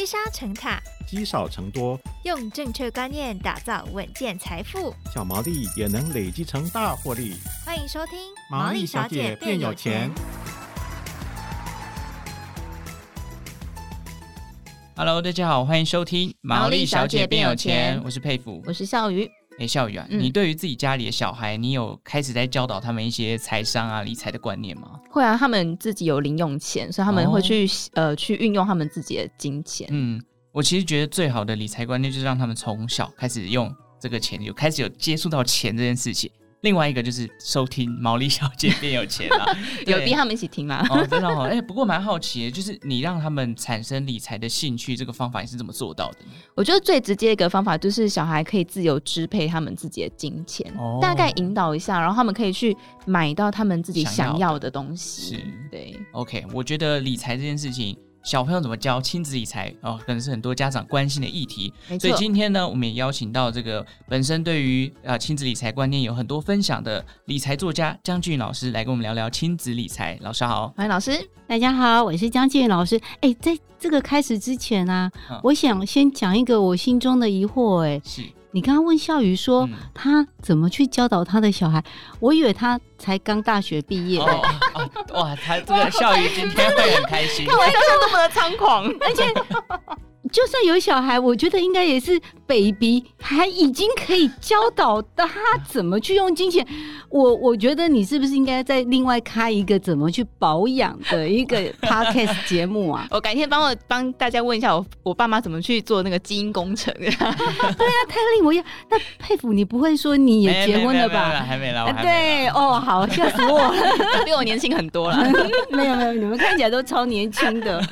积沙成塔，积少成多，用正确观念打造稳健财富，小毛利也能累积成大获利。欢迎收听《毛利小姐变有钱》。Hello，大家好，欢迎收听《毛利小姐变有钱》，我是佩服，我是笑鱼。哎，笑宇啊，嗯、你对于自己家里的小孩，你有开始在教导他们一些财商啊、理财的观念吗？会啊，他们自己有零用钱，所以他们会去、哦、呃去运用他们自己的金钱。嗯，我其实觉得最好的理财观念就是让他们从小开始用这个钱，有开始有接触到钱这件事情。另外一个就是收听毛利小姐变有钱了，有逼他们一起听吗？哦，真的好。哎、欸，不过蛮好奇的，就是你让他们产生理财的兴趣，这个方法你是怎么做到的？我觉得最直接一个方法就是小孩可以自由支配他们自己的金钱，哦、大概引导一下，然后他们可以去买到他们自己想要的东西。是，对。OK，我觉得理财这件事情。小朋友怎么教亲子理财哦，可能是很多家长关心的议题。所以今天呢，我们也邀请到这个本身对于啊亲子理财观念有很多分享的理财作家江俊老师来跟我们聊聊亲子理财。老师好，欢迎老师。大家好，我是江俊老师。哎，在这个开始之前啊，嗯、我想先讲一个我心中的疑惑。哎，是。你刚刚问笑鱼说、嗯、他怎么去教导他的小孩，我以为他才刚大学毕业。哦哦、哇，他这个笑鱼今天会很开心，看我笑笑那么的猖狂，而且就算有小孩，我觉得应该也是 baby，还已经可以教导他怎么去用金钱。我我觉得你是不是应该再另外开一个怎么去保养的一个 podcast 节目啊？我改天帮我帮大家问一下我我爸妈怎么去做那个基因工程。对啊，太令我要那佩服你，不会说你也结婚了吧？还没来，对哦，好，吓死我了，比我年轻很多了。没有没有，你们看起来都超年轻的。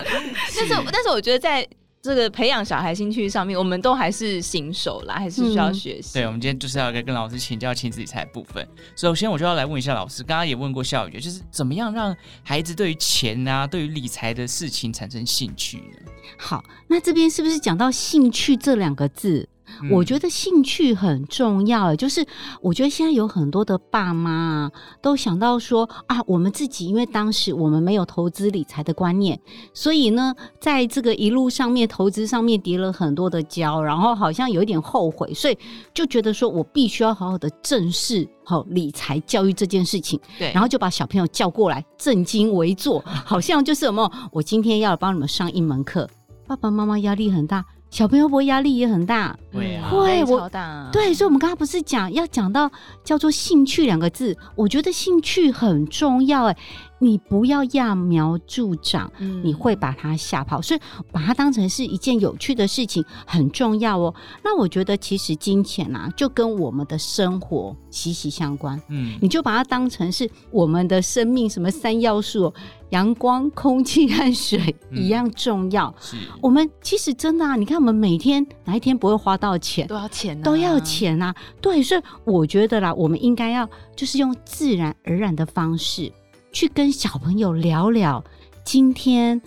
但是但是我觉得在。这个培养小孩兴趣上面，我们都还是新手啦，还是需要学习。嗯、对，我们今天就是要跟跟老师请教亲子理财部分。首先，我就要来问一下老师，刚刚也问过笑宇，就是怎么样让孩子对于钱啊，对于理财的事情产生兴趣呢？好，那这边是不是讲到兴趣这两个字？我觉得兴趣很重要，就是我觉得现在有很多的爸妈啊，都想到说啊，我们自己因为当时我们没有投资理财的观念，所以呢，在这个一路上面投资上面跌了很多的跤，然后好像有一点后悔，所以就觉得说我必须要好好的正视好理财教育这件事情，对，然后就把小朋友叫过来正襟危坐，好像就是什么，我今天要帮你们上一门课，爸爸妈妈压力很大。小朋友不会压力也很大，会啊，会我超大，对，所以我们刚刚不是讲要讲到叫做兴趣两个字，我觉得兴趣很重要，哎。你不要揠苗助长，嗯、你会把它吓跑，所以把它当成是一件有趣的事情很重要哦。那我觉得其实金钱啊，就跟我们的生活息息相关。嗯，你就把它当成是我们的生命什么三要素：阳光、空气和水一样重要。我们其实真的啊，你看我们每天哪一天不会花到钱？都要钱啊，都要钱啊。对，所以我觉得啦，我们应该要就是用自然而然的方式。去跟小朋友聊聊，今天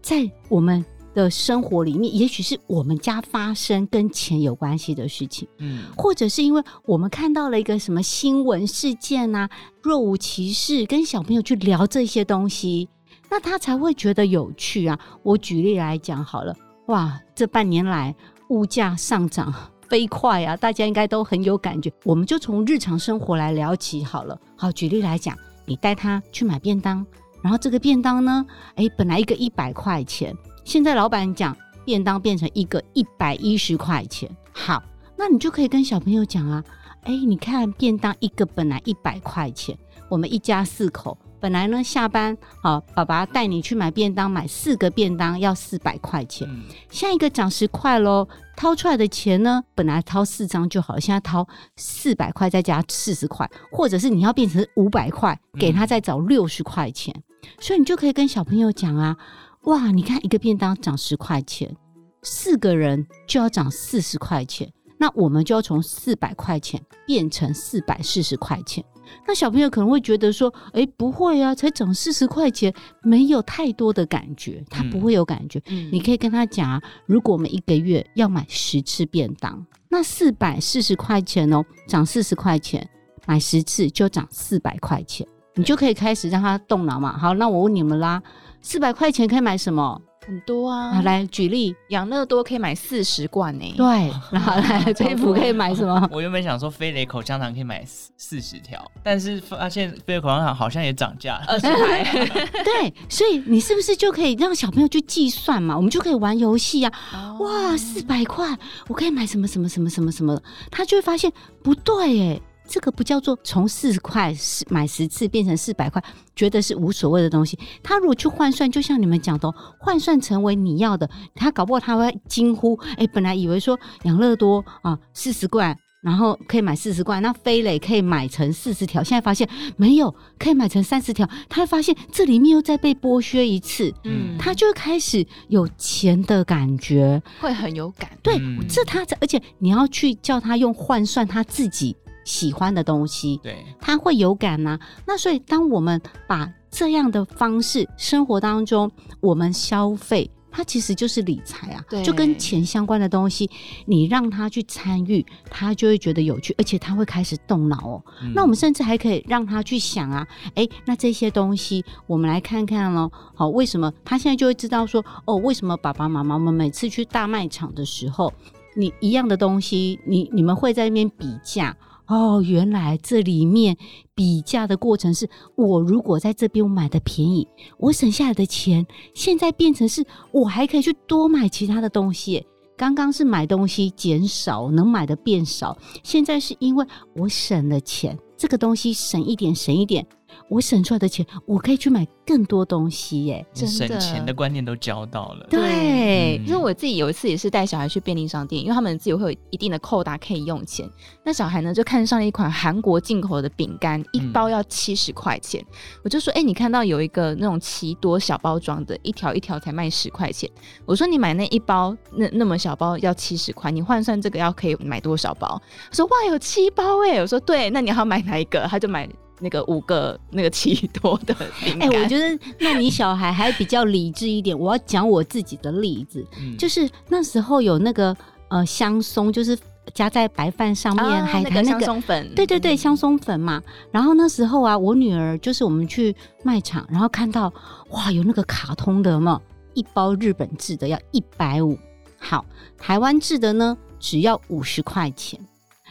在我们的生活里面，也许是我们家发生跟钱有关系的事情，嗯，或者是因为我们看到了一个什么新闻事件啊，若无其事，跟小朋友去聊这些东西，那他才会觉得有趣啊。我举例来讲好了，哇，这半年来物价上涨飞快啊，大家应该都很有感觉。我们就从日常生活来聊起好了。好，举例来讲。你带他去买便当，然后这个便当呢，哎，本来一个一百块钱，现在老板讲便当变成一个一百一十块钱。好，那你就可以跟小朋友讲啊，哎，你看便当一个本来一百块钱，我们一家四口。本来呢，下班好，爸爸带你去买便当，买四个便当要四百块钱。嗯、下一个涨十块喽，掏出来的钱呢，本来掏四张就好，现在掏四百块再加四十块，或者是你要变成五百块，给他再找六十块钱。所以你就可以跟小朋友讲啊，哇，你看一个便当涨十块钱，四个人就要涨四十块钱，那我们就要从四百块钱变成四百四十块钱。那小朋友可能会觉得说：“诶，不会啊，才涨四十块钱，没有太多的感觉，他不会有感觉。嗯，你可以跟他讲啊，如果我们一个月要买十次便当，那四百四十块钱哦，涨四十块钱，买十次就涨四百块钱，你就可以开始让他动脑嘛。好，那我问你们啦，四百块钱可以买什么？很多啊。啊来举例，养乐多可以买四十罐呢。对，然后来飞福可以买什么？我原本想说飞雷口香糖可以买四四十条，但是发现飞雷口香糖好像也涨价了，二十块。对，所以你是不是就可以让小朋友去计算嘛？我们就可以玩游戏啊。哦、哇，四百块，我可以买什么什么什么什么什么？他就会发现不对哎。这个不叫做从四十块十买十次变成四百块，觉得是无所谓的东西。他如果去换算，就像你们讲的，换算成为你要的，他搞不好他会惊呼：哎，本来以为说养乐多啊四十罐，然后可以买四十罐，那飞磊可以买成四十条，现在发现没有，可以买成三十条，他会发现这里面又再被剥削一次，嗯，他就开始有钱的感觉，会很有感。对，嗯、这他而且你要去叫他用换算他自己。喜欢的东西，对，他会有感呐、啊。那所以，当我们把这样的方式生活当中，我们消费，它其实就是理财啊，就跟钱相关的东西，你让他去参与，他就会觉得有趣，而且他会开始动脑哦。嗯、那我们甚至还可以让他去想啊，哎，那这些东西，我们来看看喽。好，为什么他现在就会知道说，哦，为什么爸爸妈妈们每次去大卖场的时候，你一样的东西，你你们会在那边比价？哦，原来这里面比价的过程是我如果在这边我买的便宜，我省下来的钱，现在变成是我还可以去多买其他的东西。刚刚是买东西减少，能买的变少，现在是因为我省了钱，这个东西省一点省一点。我省出来的钱，我可以去买更多东西耶！省钱的观念都教到了。对，因为我自己有一次也是带小孩去便利商店，因为他们自己会有一定的扣打可以用钱。那小孩呢就看上了一款韩国进口的饼干，一包要七十块钱。嗯、我就说：“哎、欸，你看到有一个那种奇多小包装的，一条一条才卖十块钱。”我说：“你买那一包那那么小包要七十块，你换算这个要可以买多少包？”他说：“哇，有七包哎！”我说：“对，那你要买哪一个？”他就买。那个五个那个奇多的哎、欸，我觉得那你小孩还比较理智一点。我要讲我自己的例子，嗯、就是那时候有那个呃香松，就是加在白饭上面，啊、还还那个香松粉，对对对，嗯、香松粉嘛。然后那时候啊，我女儿就是我们去卖场，然后看到哇，有那个卡通的嘛，一包日本制的要一百五，好，台湾制的呢只要五十块钱。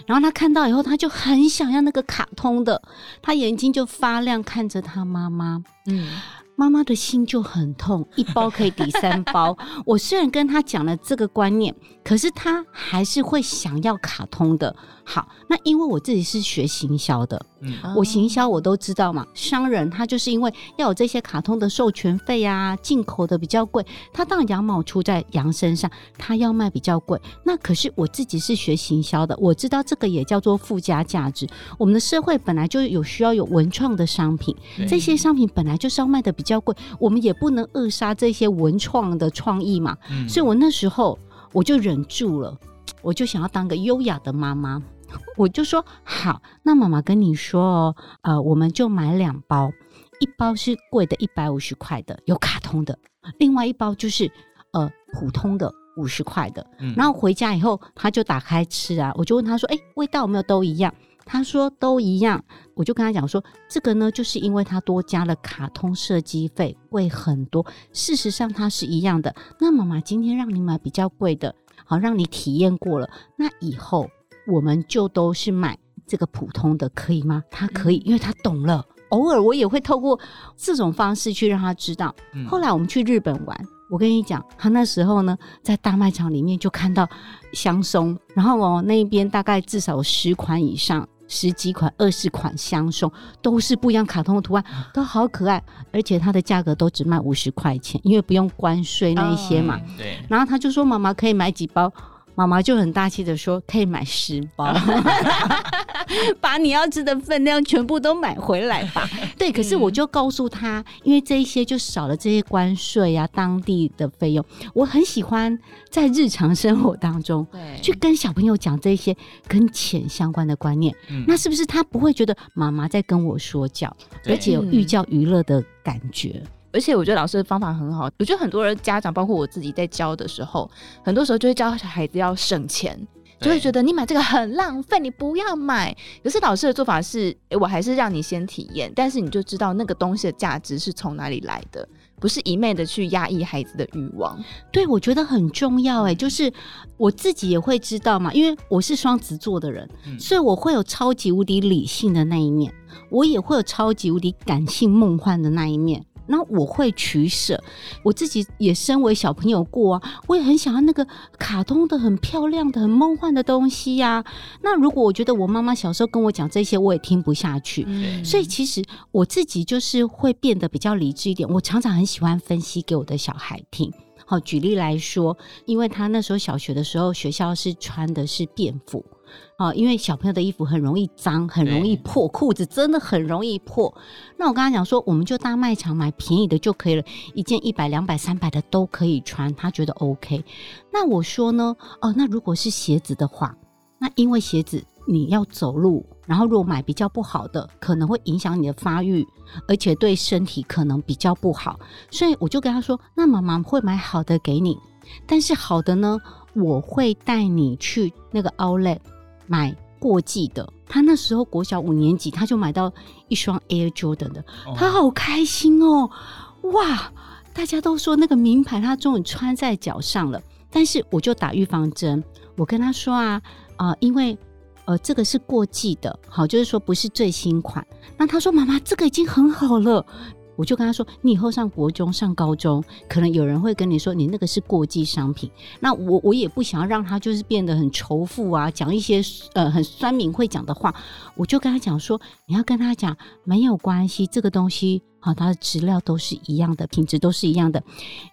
然后他看到以后，他就很想要那个卡通的，他眼睛就发亮，看着他妈妈，嗯。妈妈的心就很痛，一包可以抵三包。我虽然跟他讲了这个观念，可是他还是会想要卡通的。好，那因为我自己是学行销的，嗯，我行销我都知道嘛。商人他就是因为要有这些卡通的授权费啊，进口的比较贵，他当然羊毛出在羊身上，他要卖比较贵。那可是我自己是学行销的，我知道这个也叫做附加价值。我们的社会本来就有需要有文创的商品，这些商品本来就是要卖的比较贵，我们也不能扼杀这些文创的创意嘛。嗯，所以我那时候我就忍住了，我就想要当个优雅的妈妈，我就说好，那妈妈跟你说哦，呃，我们就买两包，一包是贵的，一百五十块的，有卡通的，另外一包就是呃普通的五十块的。嗯，然后回家以后他就打开吃啊，我就问他说，哎，味道有没有都一样？他说都一样，我就跟他讲说，这个呢，就是因为它多加了卡通设计费，贵很多。事实上它是一样的。那妈妈今天让你买比较贵的，好让你体验过了，那以后我们就都是买这个普通的，可以吗？他可以，因为他懂了。偶尔我也会透过这种方式去让他知道。后来我们去日本玩。我跟你讲，他那时候呢，在大卖场里面就看到香松，然后哦，那边大概至少有十款以上，十几款、二十款香松，都是不一样卡通的图案，都好可爱，而且它的价格都只卖五十块钱，因为不用关税那一些嘛。嗯、对。然后他就说：“妈妈可以买几包？”妈妈就很大气的说：“可以买十包，把你要吃的分量全部都买回来吧。”对，可是我就告诉他，因为这一些就少了这些关税啊，当地的费用。我很喜欢在日常生活当中，对，去跟小朋友讲这些跟钱相关的观念。嗯，那是不是他不会觉得妈妈在跟我说教，而且有寓教于乐的感觉？而且我觉得老师的方法很好，我觉得很多人家长，包括我自己在教的时候，很多时候就会教小孩子要省钱，就会觉得你买这个很浪费，你不要买。可是老师的做法是，我还是让你先体验，但是你就知道那个东西的价值是从哪里来的。不是一昧的去压抑孩子的欲望。对，我觉得很重要哎，就是我自己也会知道嘛，因为我是双子座的人，嗯、所以我会有超级无敌理性的那一面，我也会有超级无敌感性梦幻的那一面。那我会取舍，我自己也身为小朋友过啊，我也很想要那个卡通的、很漂亮的、很梦幻的东西呀、啊。那如果我觉得我妈妈小时候跟我讲这些，我也听不下去。嗯、所以其实我自己就是会变得比较理智一点。我常常很喜欢分析给我的小孩听。好，举例来说，因为他那时候小学的时候，学校是穿的是便服。啊，因为小朋友的衣服很容易脏，很容易破，裤子真的很容易破。那我跟他讲说，我们就大卖场买便宜的就可以了，一件一百、两百、三百的都可以穿，他觉得 OK。那我说呢，哦，那如果是鞋子的话，那因为鞋子你要走路，然后如果买比较不好的，可能会影响你的发育，而且对身体可能比较不好，所以我就跟他说，那妈妈会买好的给你，但是好的呢，我会带你去那个 Outlet。买过季的，他那时候国小五年级，他就买到一双 Air Jordan 的，他好开心哦！哇，大家都说那个名牌，他终于穿在脚上了。但是我就打预防针，我跟他说啊啊、呃，因为呃这个是过季的，好，就是说不是最新款。那他说妈妈，这个已经很好了。我就跟他说：“你以后上国中、上高中，可能有人会跟你说你那个是过季商品。那我我也不想要让他就是变得很仇富啊，讲一些呃很酸民会讲的话。我就跟他讲说，你要跟他讲没有关系，这个东西好，它的质料都是一样的，品质都是一样的。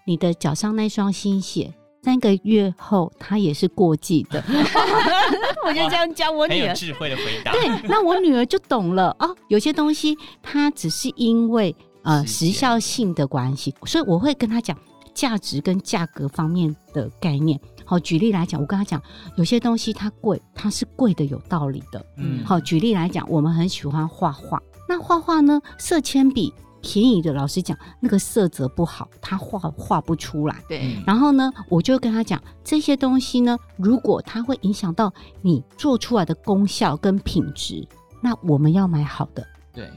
你的脚上那双新鞋，三个月后它也是过季的。我就这样教我女儿，很有智慧的回答。对，那我女儿就懂了哦。有些东西它只是因为。”呃，时效性的关系，所以我会跟他讲价值跟价格方面的概念。好，举例来讲，我跟他讲，有些东西它贵，它是贵的有道理的。嗯，好，举例来讲，我们很喜欢画画，那画画呢，色铅笔便宜的，老实讲，那个色泽不好，它画画不出来。对，然后呢，我就跟他讲这些东西呢，如果它会影响到你做出来的功效跟品质，那我们要买好的。对。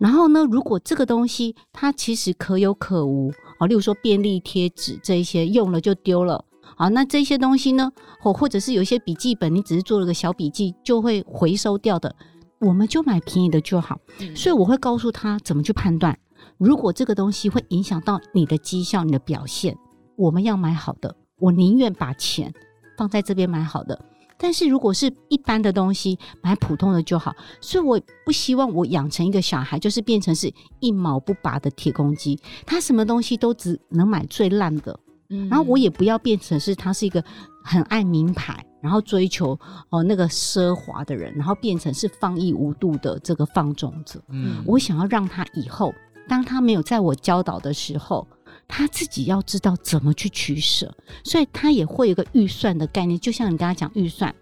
然后呢，如果这个东西它其实可有可无啊，例如说便利贴纸这一些用了就丢了啊，那这些东西呢，或或者是有一些笔记本，你只是做了个小笔记就会回收掉的，我们就买便宜的就好。嗯。所以我会告诉他怎么去判断，如果这个东西会影响到你的绩效、你的表现，我们要买好的。我宁愿把钱放在这边买好的。但是如果是一般的东西，买普通的就好。所以我不希望我养成一个小孩，就是变成是一毛不拔的铁公鸡，他什么东西都只能买最烂的。嗯，然后我也不要变成是他是一个很爱名牌，然后追求哦那个奢华的人，然后变成是放逸无度的这个放纵者。嗯，我想要让他以后，当他没有在我教导的时候。他自己要知道怎么去取舍，所以他也会有个预算的概念。就像你跟他讲预算，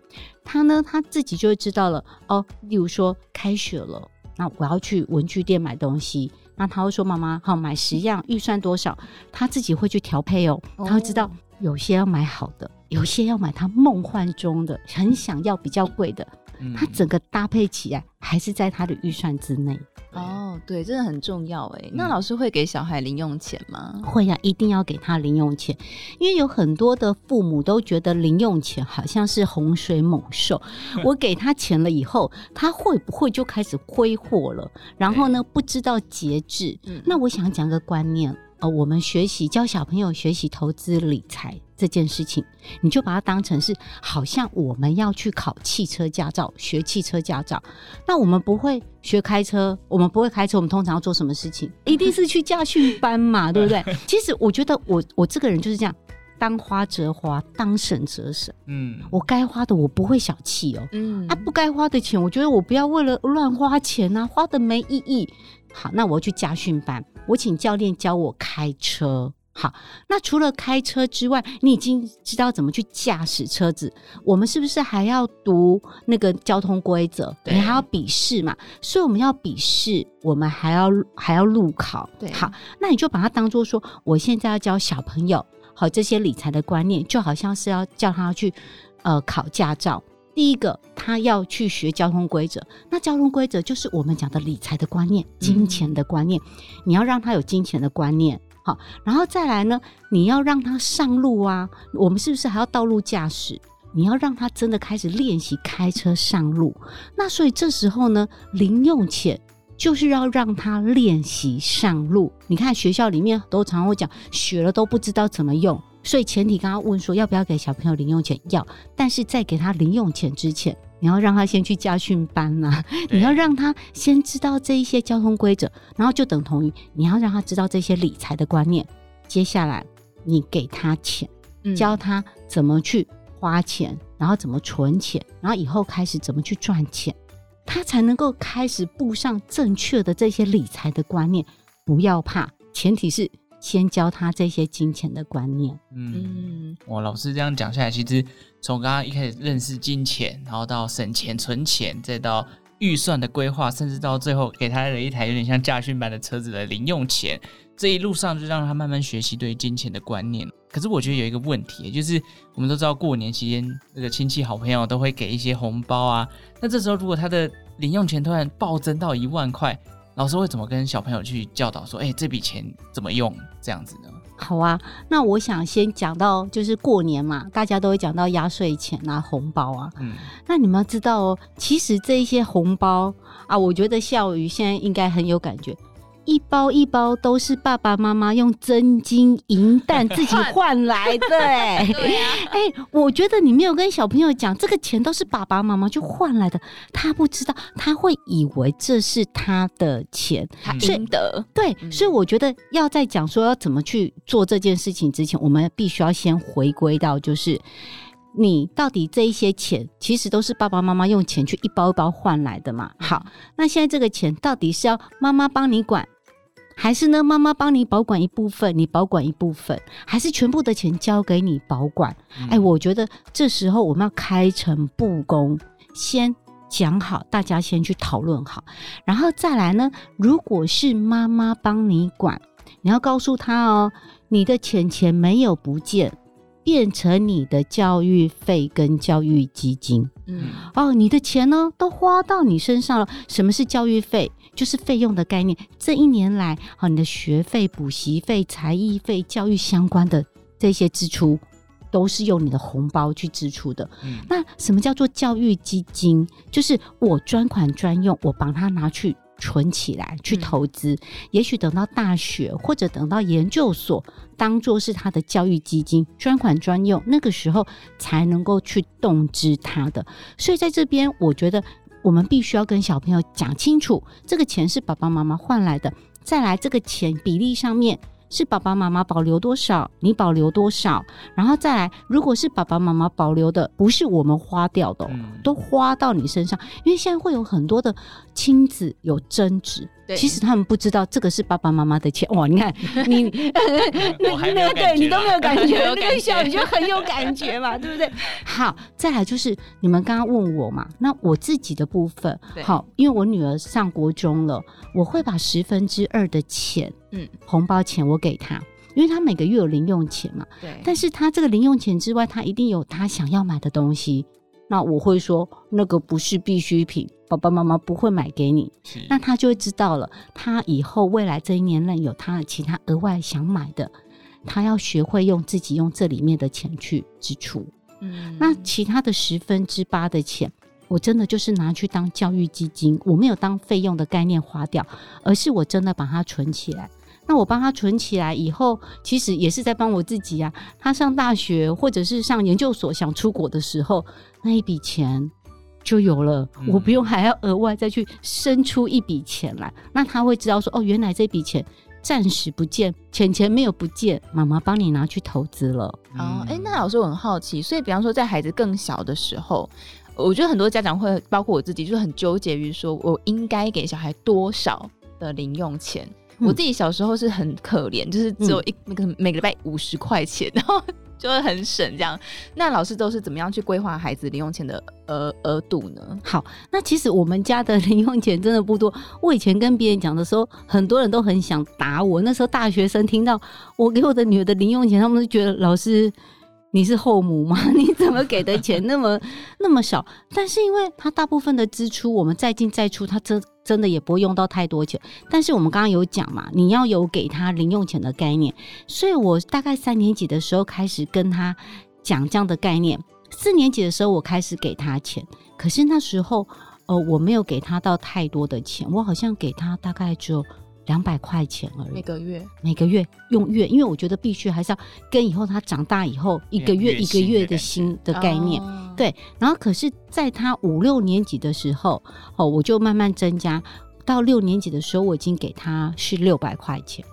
他呢他自己就会知道了哦。例如说开学了，那我要去文具店买东西，那他会说妈妈好买十样，预算多少？他自己会去调配哦。他会知道有些要买好的，有些要买他梦幻中的，很想要比较贵的。他整个搭配起来还是在他的预算之内。哦，对，真的很重要哎。那老师会给小孩零用钱吗？会呀，一定要给他零用钱，因为有很多的父母都觉得零用钱好像是洪水猛兽。我给他钱了以后，他会不会就开始挥霍了？然后呢，不知道节制。那我想讲个观念。呃，我们学习教小朋友学习投资理财这件事情，你就把它当成是好像我们要去考汽车驾照，学汽车驾照。那我们不会学开车，我们不会开车，我们通常要做什么事情？一定是去驾训班嘛，对不对？其实我觉得我我这个人就是这样，当花则花，当省则省。嗯，我该花的我不会小气哦。嗯，啊，不该花的钱，我觉得我不要为了乱花钱啊，花的没意义。好，那我要去家训班。我请教练教我开车。好，那除了开车之外，你已经知道怎么去驾驶车子。我们是不是还要读那个交通规则？你还要笔试嘛？所以我们要笔试，我们还要还要路考。对，好，那你就把它当做说，我现在要教小朋友好这些理财的观念，就好像是要叫他去呃考驾照。第一个，他要去学交通规则。那交通规则就是我们讲的理财的观念、金钱的观念。嗯、你要让他有金钱的观念，好，然后再来呢，你要让他上路啊，我们是不是还要道路驾驶？你要让他真的开始练习开车上路。那所以这时候呢，零用钱就是要让他练习上路。你看学校里面都常常会讲，学了都不知道怎么用。所以前提刚刚问说要不要给小朋友零用钱，要。但是在给他零用钱之前，你要让他先去家训班呐、啊，你要让他先知道这一些交通规则，然后就等同于你要让他知道这些理财的观念。接下来你给他钱，教他怎么去花钱，然后怎么存钱，然后以后开始怎么去赚钱，他才能够开始步上正确的这些理财的观念。不要怕，前提是。先教他这些金钱的观念。嗯，我老师这样讲下来，其实从刚刚一开始认识金钱，然后到省钱存钱，再到预算的规划，甚至到最后给他了一台有点像驾训班的车子的零用钱，这一路上就让他慢慢学习对金钱的观念。可是我觉得有一个问题，就是我们都知道过年期间，这个亲戚好朋友都会给一些红包啊。那这时候如果他的零用钱突然暴增到一万块，老师会怎么跟小朋友去教导说：“哎、欸，这笔钱怎么用？这样子呢？”好啊，那我想先讲到，就是过年嘛，大家都会讲到压岁钱啊、红包啊。嗯，那你们要知道哦，其实这一些红包啊，我觉得笑瑜现在应该很有感觉。一包一包都是爸爸妈妈用真金银蛋自己换来的，哎，对呀，哎，我觉得你没有跟小朋友讲，这个钱都是爸爸妈妈就换来的，他不知道，他会以为这是他的钱，他应得。对，所以我觉得要在讲说要怎么去做这件事情之前，我们必须要先回归到，就是你到底这一些钱，其实都是爸爸妈妈用钱去一包一包换来的嘛。好，那现在这个钱到底是要妈妈帮你管？还是呢，妈妈帮你保管一部分，你保管一部分，还是全部的钱交给你保管？哎、嗯，我觉得这时候我们要开诚布公，先讲好，大家先去讨论好，然后再来呢，如果是妈妈帮你管，你要告诉他哦，你的钱钱没有不见。变成你的教育费跟教育基金，嗯，哦，你的钱呢都花到你身上了。什么是教育费？就是费用的概念。这一年来，好，你的学费、补习费、才艺费、教育相关的这些支出，都是用你的红包去支出的。嗯，那什么叫做教育基金？就是我专款专用，我把它拿去。存起来去投资，嗯、也许等到大学或者等到研究所，当做是他的教育基金，专款专用，那个时候才能够去动之他的。所以在这边，我觉得我们必须要跟小朋友讲清楚，这个钱是爸爸妈妈换来的，再来这个钱比例上面。是爸爸妈妈保留多少，你保留多少，然后再来，如果是爸爸妈妈保留的，不是我们花掉的，嗯，都花到你身上，因为现在会有很多的亲子有争执。其实他们不知道这个是爸爸妈妈的钱哇！你看你，那那个对你都没有感觉，那个小你就很有感觉嘛，对不对？好，再来就是你们刚刚问我嘛，那我自己的部分，好，因为我女儿上国中了，我会把十分之二的钱，嗯，红包钱我给她，因为她每个月有零用钱嘛，对，但是她这个零用钱之外，她一定有她想要买的东西。那我会说，那个不是必需品，爸爸妈妈不会买给你。那他就会知道了，他以后未来这一年内有他的其他额外想买的，他要学会用自己用这里面的钱去支出。嗯，那其他的十分之八的钱，我真的就是拿去当教育基金，我没有当费用的概念花掉，而是我真的把它存起来。那我帮他存起来以后，其实也是在帮我自己啊。他上大学或者是上研究所想出国的时候，那一笔钱就有了，嗯、我不用还要额外再去生出一笔钱来。那他会知道说，哦，原来这笔钱暂时不见，钱钱没有不见，妈妈帮你拿去投资了。哦，哎、欸，那老师我很好奇，所以比方说在孩子更小的时候，我觉得很多家长会，包括我自己，就很纠结于说我应该给小孩多少的零用钱。我自己小时候是很可怜，就是只有一那个每个礼拜五十块钱，然后 就会很省这样。那老师都是怎么样去规划孩子零用钱的额额度呢？好，那其实我们家的 零用钱真的不多。我以前跟别人讲的时候，很多人都很想打我。那时候大学生听到我给我的女儿的零用钱，他们都觉得老师你是后母吗？你怎么给的钱那么 那么少？但是因为他大部分的支出，我们再进再出，他真真的也不会用到太多钱。但是我们刚刚有讲嘛，你要有给他零用钱的概念，所以我大概三年级的时候开始跟他讲这样的概念。四年级的时候，我开始给他钱，可是那时候，呃，我没有给他到太多的钱，我好像给他大概只有两百块钱而已。每个月，每个月用月，因为我觉得必须还是要跟以后他长大以后一个月一个月的新的概念。哦、对，然后可是在他五六年级的时候，哦，我就慢慢增加，到六年级的时候，我已经给他是六百块钱。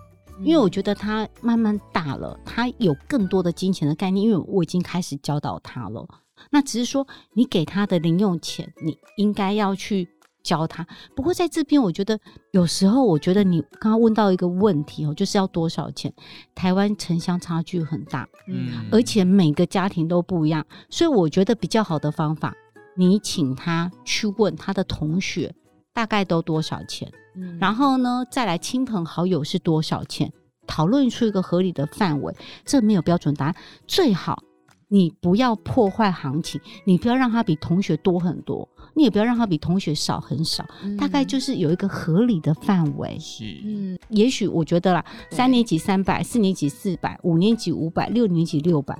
因为我觉得他慢慢大了，他有更多的金钱的概念，因为我已经开始教导他了。那只是说，你给他的零用钱，你应该要去教他。不过在这边，我觉得有时候，我觉得你刚刚问到一个问题哦，就是要多少钱？台湾城乡差距很大，嗯，而且每个家庭都不一样，所以我觉得比较好的方法，你请他去问他的同学，大概都多少钱。嗯然后呢，再来亲朋好友是多少钱？讨论出一个合理的范围。这没有标准答案，最好你不要破坏行情，你不要让他比同学多很多，你也不要让他比同学少很少，嗯、大概就是有一个合理的范围。是，嗯，也许我觉得啦，三年级三百，四年级四百，五年级五百，六年级六百，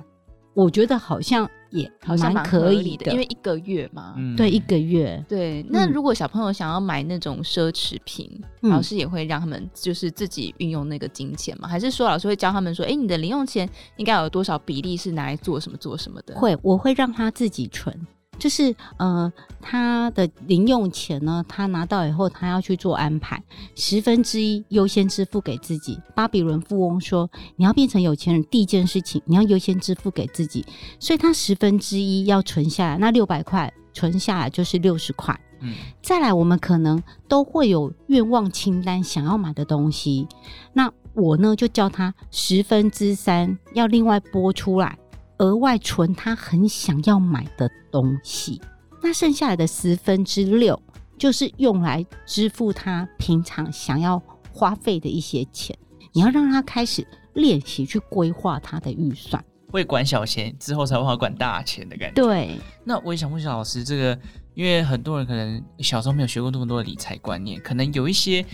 我觉得好像。也好像蛮可以的，因为一个月嘛，嗯、对，一个月。对，那如果小朋友想要买那种奢侈品，嗯、老师也会让他们就是自己运用那个金钱吗？还是说老师会教他们说，哎，你的零用钱应该有多少比例是拿来做什么做什么的？会，我会让他自己存。就是呃，他的零用钱呢，他拿到以后，他要去做安排，十分之一优先支付给自己。巴比伦富翁说：“你要变成有钱人，第一件事情你要优先支付给自己。”所以他十分之一要存下来，那六百块存下来就是六十块。嗯，再来，我们可能都会有愿望清单，想要买的东西。那我呢，就叫他十分之三要另外拨出来。额外存他很想要买的东西，那剩下来的十分之六就是用来支付他平常想要花费的一些钱。你要让他开始练习去规划他的预算，会管小钱之后才会好管大钱的感觉。对，那我也想问一下老师，这个因为很多人可能小时候没有学过那么多的理财观念，可能有一些。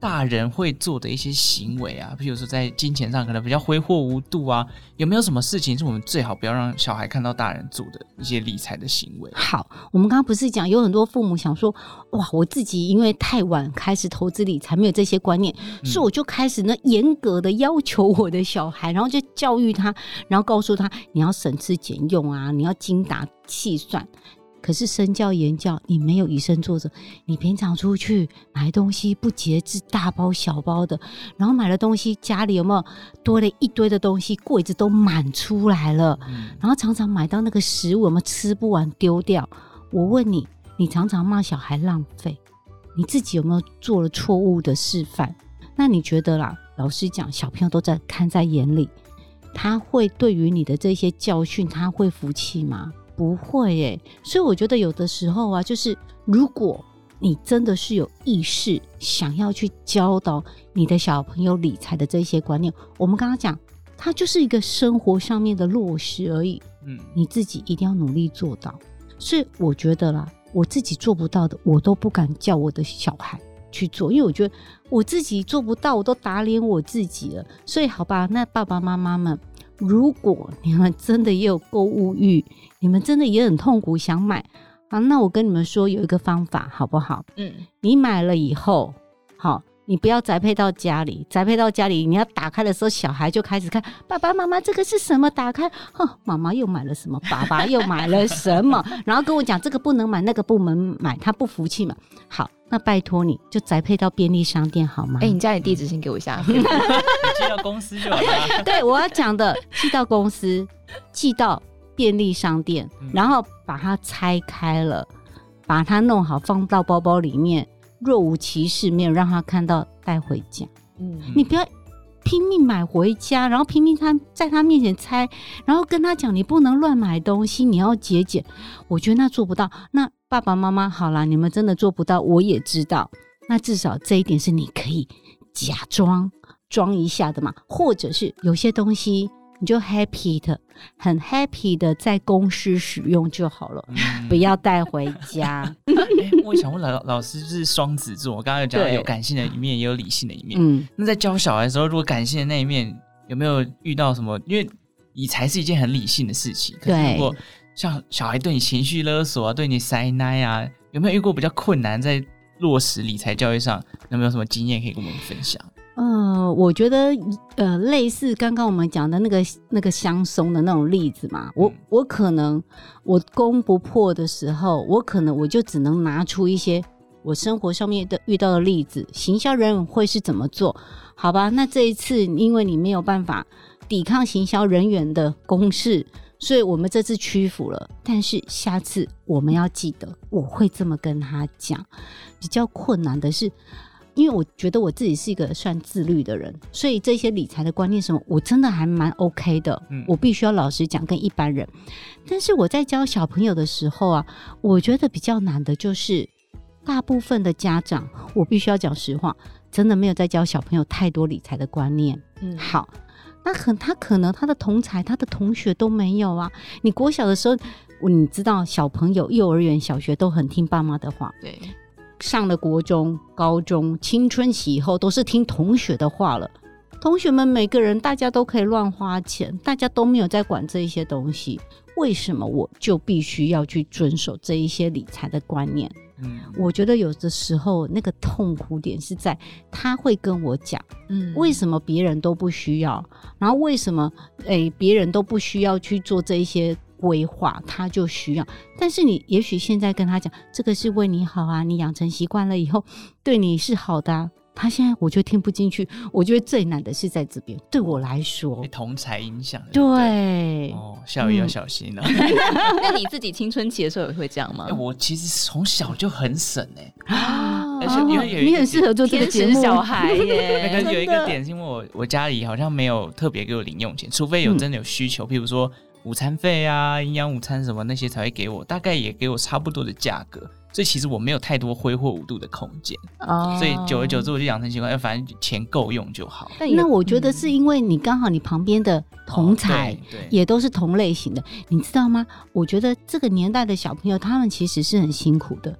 大人会做的一些行为啊，比如说在金钱上可能比较挥霍无度啊，有没有什么事情是我们最好不要让小孩看到大人做的一些理财的行为？好，我们刚刚不是讲有很多父母想说，哇，我自己因为太晚开始投资理财，没有这些观念，嗯、所以我就开始呢严格的要求我的小孩，然后就教育他，然后告诉他你要省吃俭用啊，你要精打细算。可是身教言教，你没有以身作则。你平常出去买东西不节制，大包小包的，然后买了东西，家里有没有多了一堆的东西，柜子都满出来了。嗯、然后常常买到那个食物，有没有吃不完丢掉？我问你，你常常骂小孩浪费，你自己有没有做了错误的示范？那你觉得啦？老师讲，小朋友都在看在眼里，他会对于你的这些教训，他会服气吗？不会诶，所以我觉得有的时候啊，就是如果你真的是有意识想要去教导你的小朋友理财的这些观念，我们刚刚讲，它就是一个生活上面的落实而已。嗯，你自己一定要努力做到。所以我觉得啦，我自己做不到的，我都不敢叫我的小孩去做，因为我觉得我自己做不到，我都打脸我自己了。所以好吧，那爸爸妈妈们。如果你们真的也有购物欲，你们真的也很痛苦想买啊，那我跟你们说有一个方法，好不好？嗯，你买了以后，好，你不要宅配到家里，宅配到家里，你要打开的时候，小孩就开始看，爸爸妈妈这个是什么？打开，哼，妈妈又买了什么？爸爸又买了什么？然后跟我讲这个不能买，那个不能买，他不服气嘛。好。那拜托你就宅配到便利商店好吗？哎、欸，你家里地址先给我一下，寄到公司就好了。对，我要讲的，寄到公司，寄到便利商店，嗯、然后把它拆开了，把它弄好，放到包包里面，若无其事，没有让他看到，带回家。嗯，你不要拼命买回家，然后拼命他在他面前拆，然后跟他讲你不能乱买东西，你要节俭。我觉得那做不到。那。爸爸妈妈，好啦，你们真的做不到，我也知道。那至少这一点是你可以假装装一下的嘛，或者是有些东西你就 happy 的，很 happy 的在公司使用就好了，嗯、不要带回家。欸、我想问老老师，就是双子座，我刚刚有讲到有感性的一面，也有理性的一面。嗯，那在教小孩的时候，如果感性的那一面有没有遇到什么？因为理财是一件很理性的事情，可是如果像小孩对你情绪勒索啊，对你塞奶啊，有没有遇过比较困难在落实理财教育上？有没有什么经验可以跟我们分享？呃，我觉得呃，类似刚刚我们讲的那个那个香松的那种例子嘛，我我可能我攻不破的时候，我可能我就只能拿出一些我生活上面的遇到的例子，行销人员会是怎么做？好吧，那这一次因为你没有办法抵抗行销人员的攻势，所以我们这次屈服了。但是下次我们要记得，我会这么跟他讲。比较困难的是。因为我觉得我自己是一个算自律的人，所以这些理财的观念什么，我真的还蛮 OK 的。嗯，我必须要老实讲，跟一般人。但是我在教小朋友的时候啊，我觉得比较难的就是，大部分的家长，我必须要讲实话，真的没有在教小朋友太多理财的观念。嗯，好，那可他可能他的同才、他的同学都没有啊。你国小的时候，你知道小朋友幼儿园、小学都很听爸妈的话。对。上了国中、高中，青春期以后都是听同学的话了。同学们每个人，大家都可以乱花钱，大家都没有在管这一些东西。为什么我就必须要去遵守这一些理财的观念？嗯，我觉得有的时候那个痛苦点是在他会跟我讲，嗯，为什么别人都不需要，然后为什么诶别人都不需要去做这一些。规划他就需要，但是你也许现在跟他讲，这个是为你好啊，你养成习惯了以后，对你是好的啊。他现在我就听不进去，我觉得最难的是在这边，对我来说，同才影响，对，对哦，下雨要小心了。那你自己青春期的时候也会这样吗？欸、我其实从小就很省哎、欸、啊，而且因为有你很适合做这个节目，小孩耶。那个有一个点是因为我我家里好像没有特别给我零用钱，除非有真的有需求，嗯、譬如说。午餐费啊，营养午餐什么那些才会给我，大概也给我差不多的价格，所以其实我没有太多挥霍无度的空间，哦，所以久而久之我就养成习惯，反正钱够用就好。那我觉得是因为你刚好你旁边的同才也都是同类型的，你知道吗？我觉得这个年代的小朋友他们其实是很辛苦的。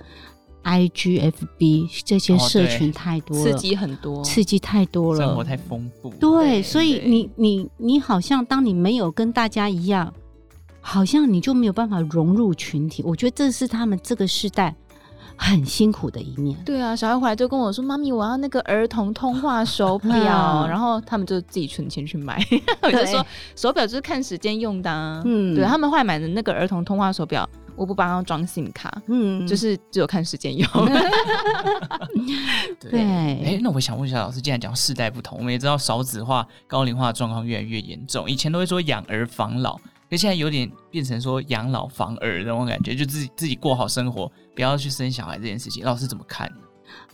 I G F B 这些社群太多了，刺激很多，刺激太多了，生活太丰富。对，对所以你你你好像当你没有跟大家一样，好像你就没有办法融入群体。我觉得这是他们这个时代很辛苦的一面。对啊，小孩回来就跟我说：“妈咪，我要那个儿童通话手表。”然后他们就自己存钱去买。我就说手表就是看时间用的啊。嗯，对他们后来买的那个儿童通话手表。我不帮他装 SIM 卡，嗯，就是只有看时间用。对，哎、欸，那我想问一下老师，既然讲世代不同，我们也知道少子化、高龄化的状况越来越严重。以前都会说养儿防老，可现在有点变成说养老防儿那种感觉，就自己自己过好生活，不要去生小孩这件事情。老师怎么看？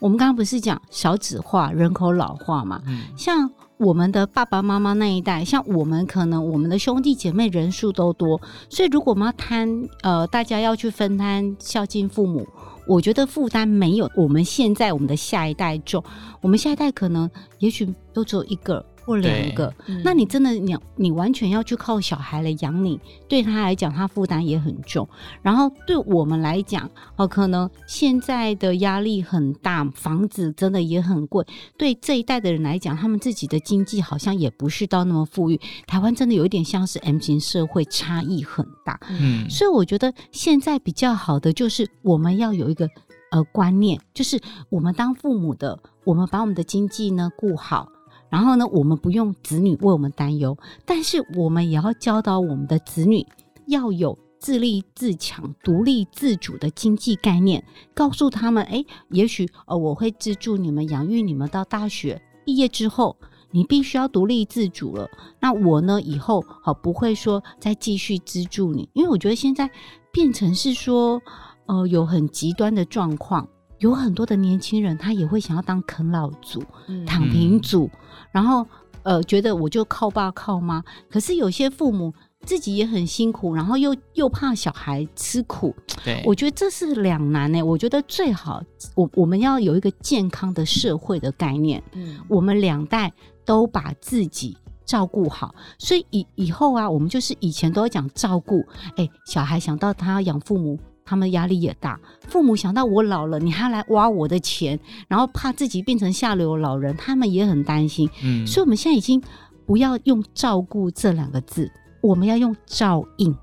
我们刚刚不是讲少子化、人口老化嘛？嗯，像。我们的爸爸妈妈那一代，像我们可能我们的兄弟姐妹人数都多，所以如果我们要摊，呃，大家要去分摊孝敬父母，我觉得负担没有我们现在我们的下一代重。我们下一代可能也许都只有一个。或两个，嗯、那你真的你你完全要去靠小孩来养你，对他来讲，他负担也很重。然后对我们来讲，哦，可能现在的压力很大，房子真的也很贵。对这一代的人来讲，他们自己的经济好像也不是到那么富裕。台湾真的有一点像是 M 型社会，差异很大。嗯，所以我觉得现在比较好的就是我们要有一个呃观念，就是我们当父母的，我们把我们的经济呢顾好。然后呢，我们不用子女为我们担忧，但是我们也要教导我们的子女要有自立自强、独立自主的经济概念，告诉他们：哎，也许呃，我会资助你们、养育你们到大学毕业之后，你必须要独立自主了。那我呢，以后好不会说再继续资助你，因为我觉得现在变成是说，呃，有很极端的状况。有很多的年轻人，他也会想要当啃老族、嗯、躺平族，然后呃，觉得我就靠爸靠妈。可是有些父母自己也很辛苦，然后又又怕小孩吃苦。对，我觉得这是两难呢。我觉得最好，我我们要有一个健康的社会的概念。嗯，我们两代都把自己照顾好。所以以以后啊，我们就是以前都要讲照顾，哎、欸，小孩想到他要养父母。他们压力也大，父母想到我老了，你还来挖我的钱，然后怕自己变成下流老人，他们也很担心。嗯，所以我们现在已经不要用“照顾”这两个字，我们要用“照应”。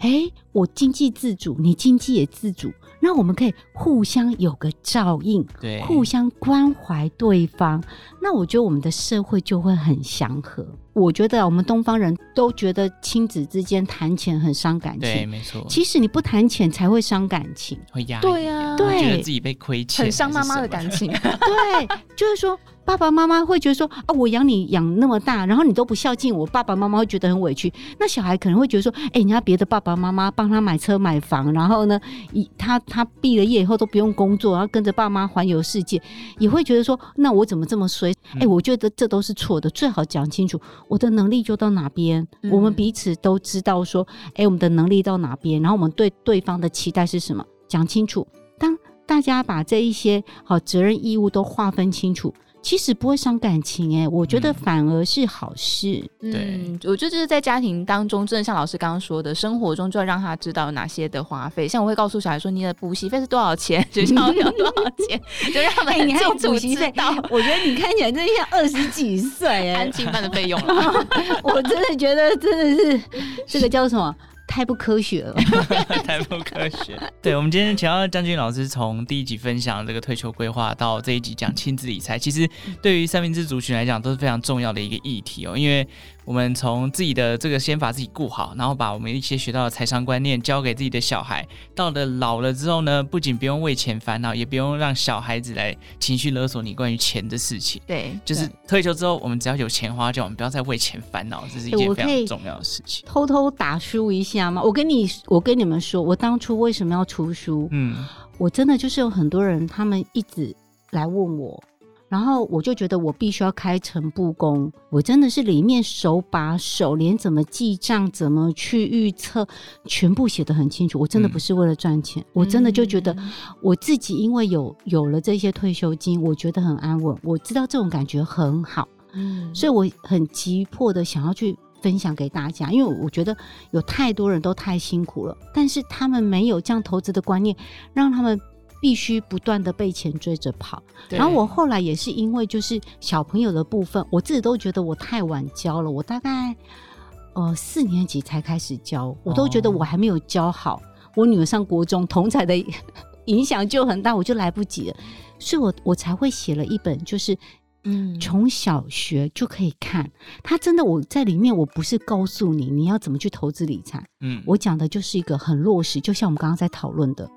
哎，我经济自主，你经济也自主。那我们可以互相有个照应，对，互相关怀对方。那我觉得我们的社会就会很祥和。我觉得我们东方人都觉得亲子之间谈钱很伤感情，对，没错。其实你不谈钱才会伤感情，会压抑，对啊，对，觉得自己被亏欠，很伤妈妈的感情。对，就是说。爸爸妈妈会觉得说啊，我养你养那么大，然后你都不孝敬我，爸爸妈妈会觉得很委屈。那小孩可能会觉得说，哎、欸，人家别的爸爸妈妈帮他买车买房，然后呢，一他他毕了业以后都不用工作，然后跟着爸妈环游世界，也会觉得说，那我怎么这么衰？哎、欸，我觉得这都是错的，最好讲清楚，我的能力就到哪边，嗯、我们彼此都知道说，哎、欸，我们的能力到哪边，然后我们对对方的期待是什么，讲清楚。当大家把这一些好责任义务都划分清楚。其实不会伤感情哎，我觉得反而是好事。嗯，我觉得就是在家庭当中，真的像老师刚刚说的，生活中就要让他知道哪些的花费。像我会告诉小孩说，你的补习费是多少钱，学校要多少钱，就让他们清楚知道。我觉得你看起来真的像二十几岁哎，安亲班的费用 我真的觉得真的是这个叫什么？太不科学了，太不科学。对，我们今天请到将军老师，从第一集分享这个退休规划，到这一集讲亲子理财，其实对于三明治族群来讲都是非常重要的一个议题哦，因为。我们从自己的这个先把自己顾好，然后把我们一些学到的财商观念教给自己的小孩。到了老了之后呢，不仅不用为钱烦恼，也不用让小孩子来情绪勒索你关于钱的事情。对，就是退休之后，我们只要有钱花，就我们不要再为钱烦恼，这是一件非常重要的事情。偷偷打书一下吗？我跟你，我跟你们说，我当初为什么要出书？嗯，我真的就是有很多人，他们一直来问我。然后我就觉得我必须要开诚布公，我真的是里面手把手，连怎么记账、怎么去预测，全部写得很清楚。我真的不是为了赚钱，嗯、我真的就觉得我自己因为有有了这些退休金，我觉得很安稳，我知道这种感觉很好，嗯，所以我很急迫的想要去分享给大家，因为我觉得有太多人都太辛苦了，但是他们没有这样投资的观念，让他们。必须不断的被钱追着跑，然后我后来也是因为就是小朋友的部分，我自己都觉得我太晚教了，我大概呃四年级才开始教，我都觉得我还没有教好。我女儿上国中，同才的 影响就很大，我就来不及了，所以我我才会写了一本，就是嗯从小学就可以看，他真的我在里面，我不是告诉你你要怎么去投资理财，嗯，我讲的就是一个很落实，就像我们刚刚在讨论的。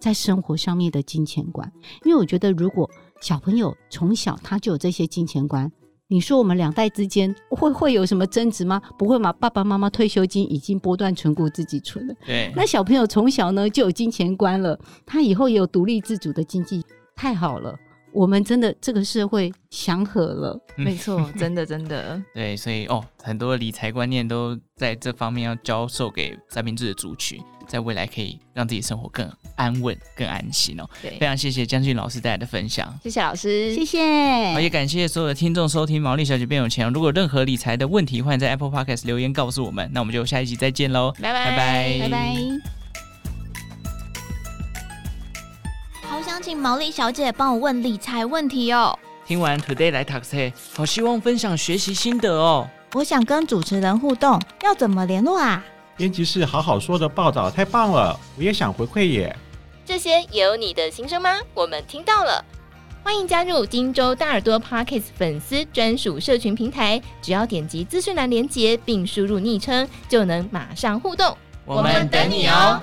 在生活上面的金钱观，因为我觉得，如果小朋友从小他就有这些金钱观，你说我们两代之间会会有什么争执吗？不会吗？爸爸妈妈退休金已经波段存股自己存了，对，那小朋友从小呢就有金钱观了，他以后也有独立自主的经济，太好了。我们真的这个社会祥和了，没错，真的真的。对，所以哦，很多的理财观念都在这方面要教授给三明治的族群，在未来可以让自己生活更安稳、更安心哦。对，非常谢谢江俊老师带来的分享，谢谢老师，谢谢。好，也感谢所有的听众收听《毛利小姐变有钱》。如果有任何理财的问题，欢迎在 Apple Podcast 留言告诉我们。那我们就下一集再见喽，拜拜拜拜拜拜。好想请毛利小姐帮我问理财问题哦。听完 Today 来 Taxi，好希望分享学习心得哦。我想跟主持人互动，要怎么联络啊？编辑室好好说的报道太棒了，我也想回馈耶。这些也有你的心声吗？我们听到了，欢迎加入金州大耳朵 Parkes 粉丝专属社群平台，只要点击资讯栏连结并输入昵称，就能马上互动。我们等你哦。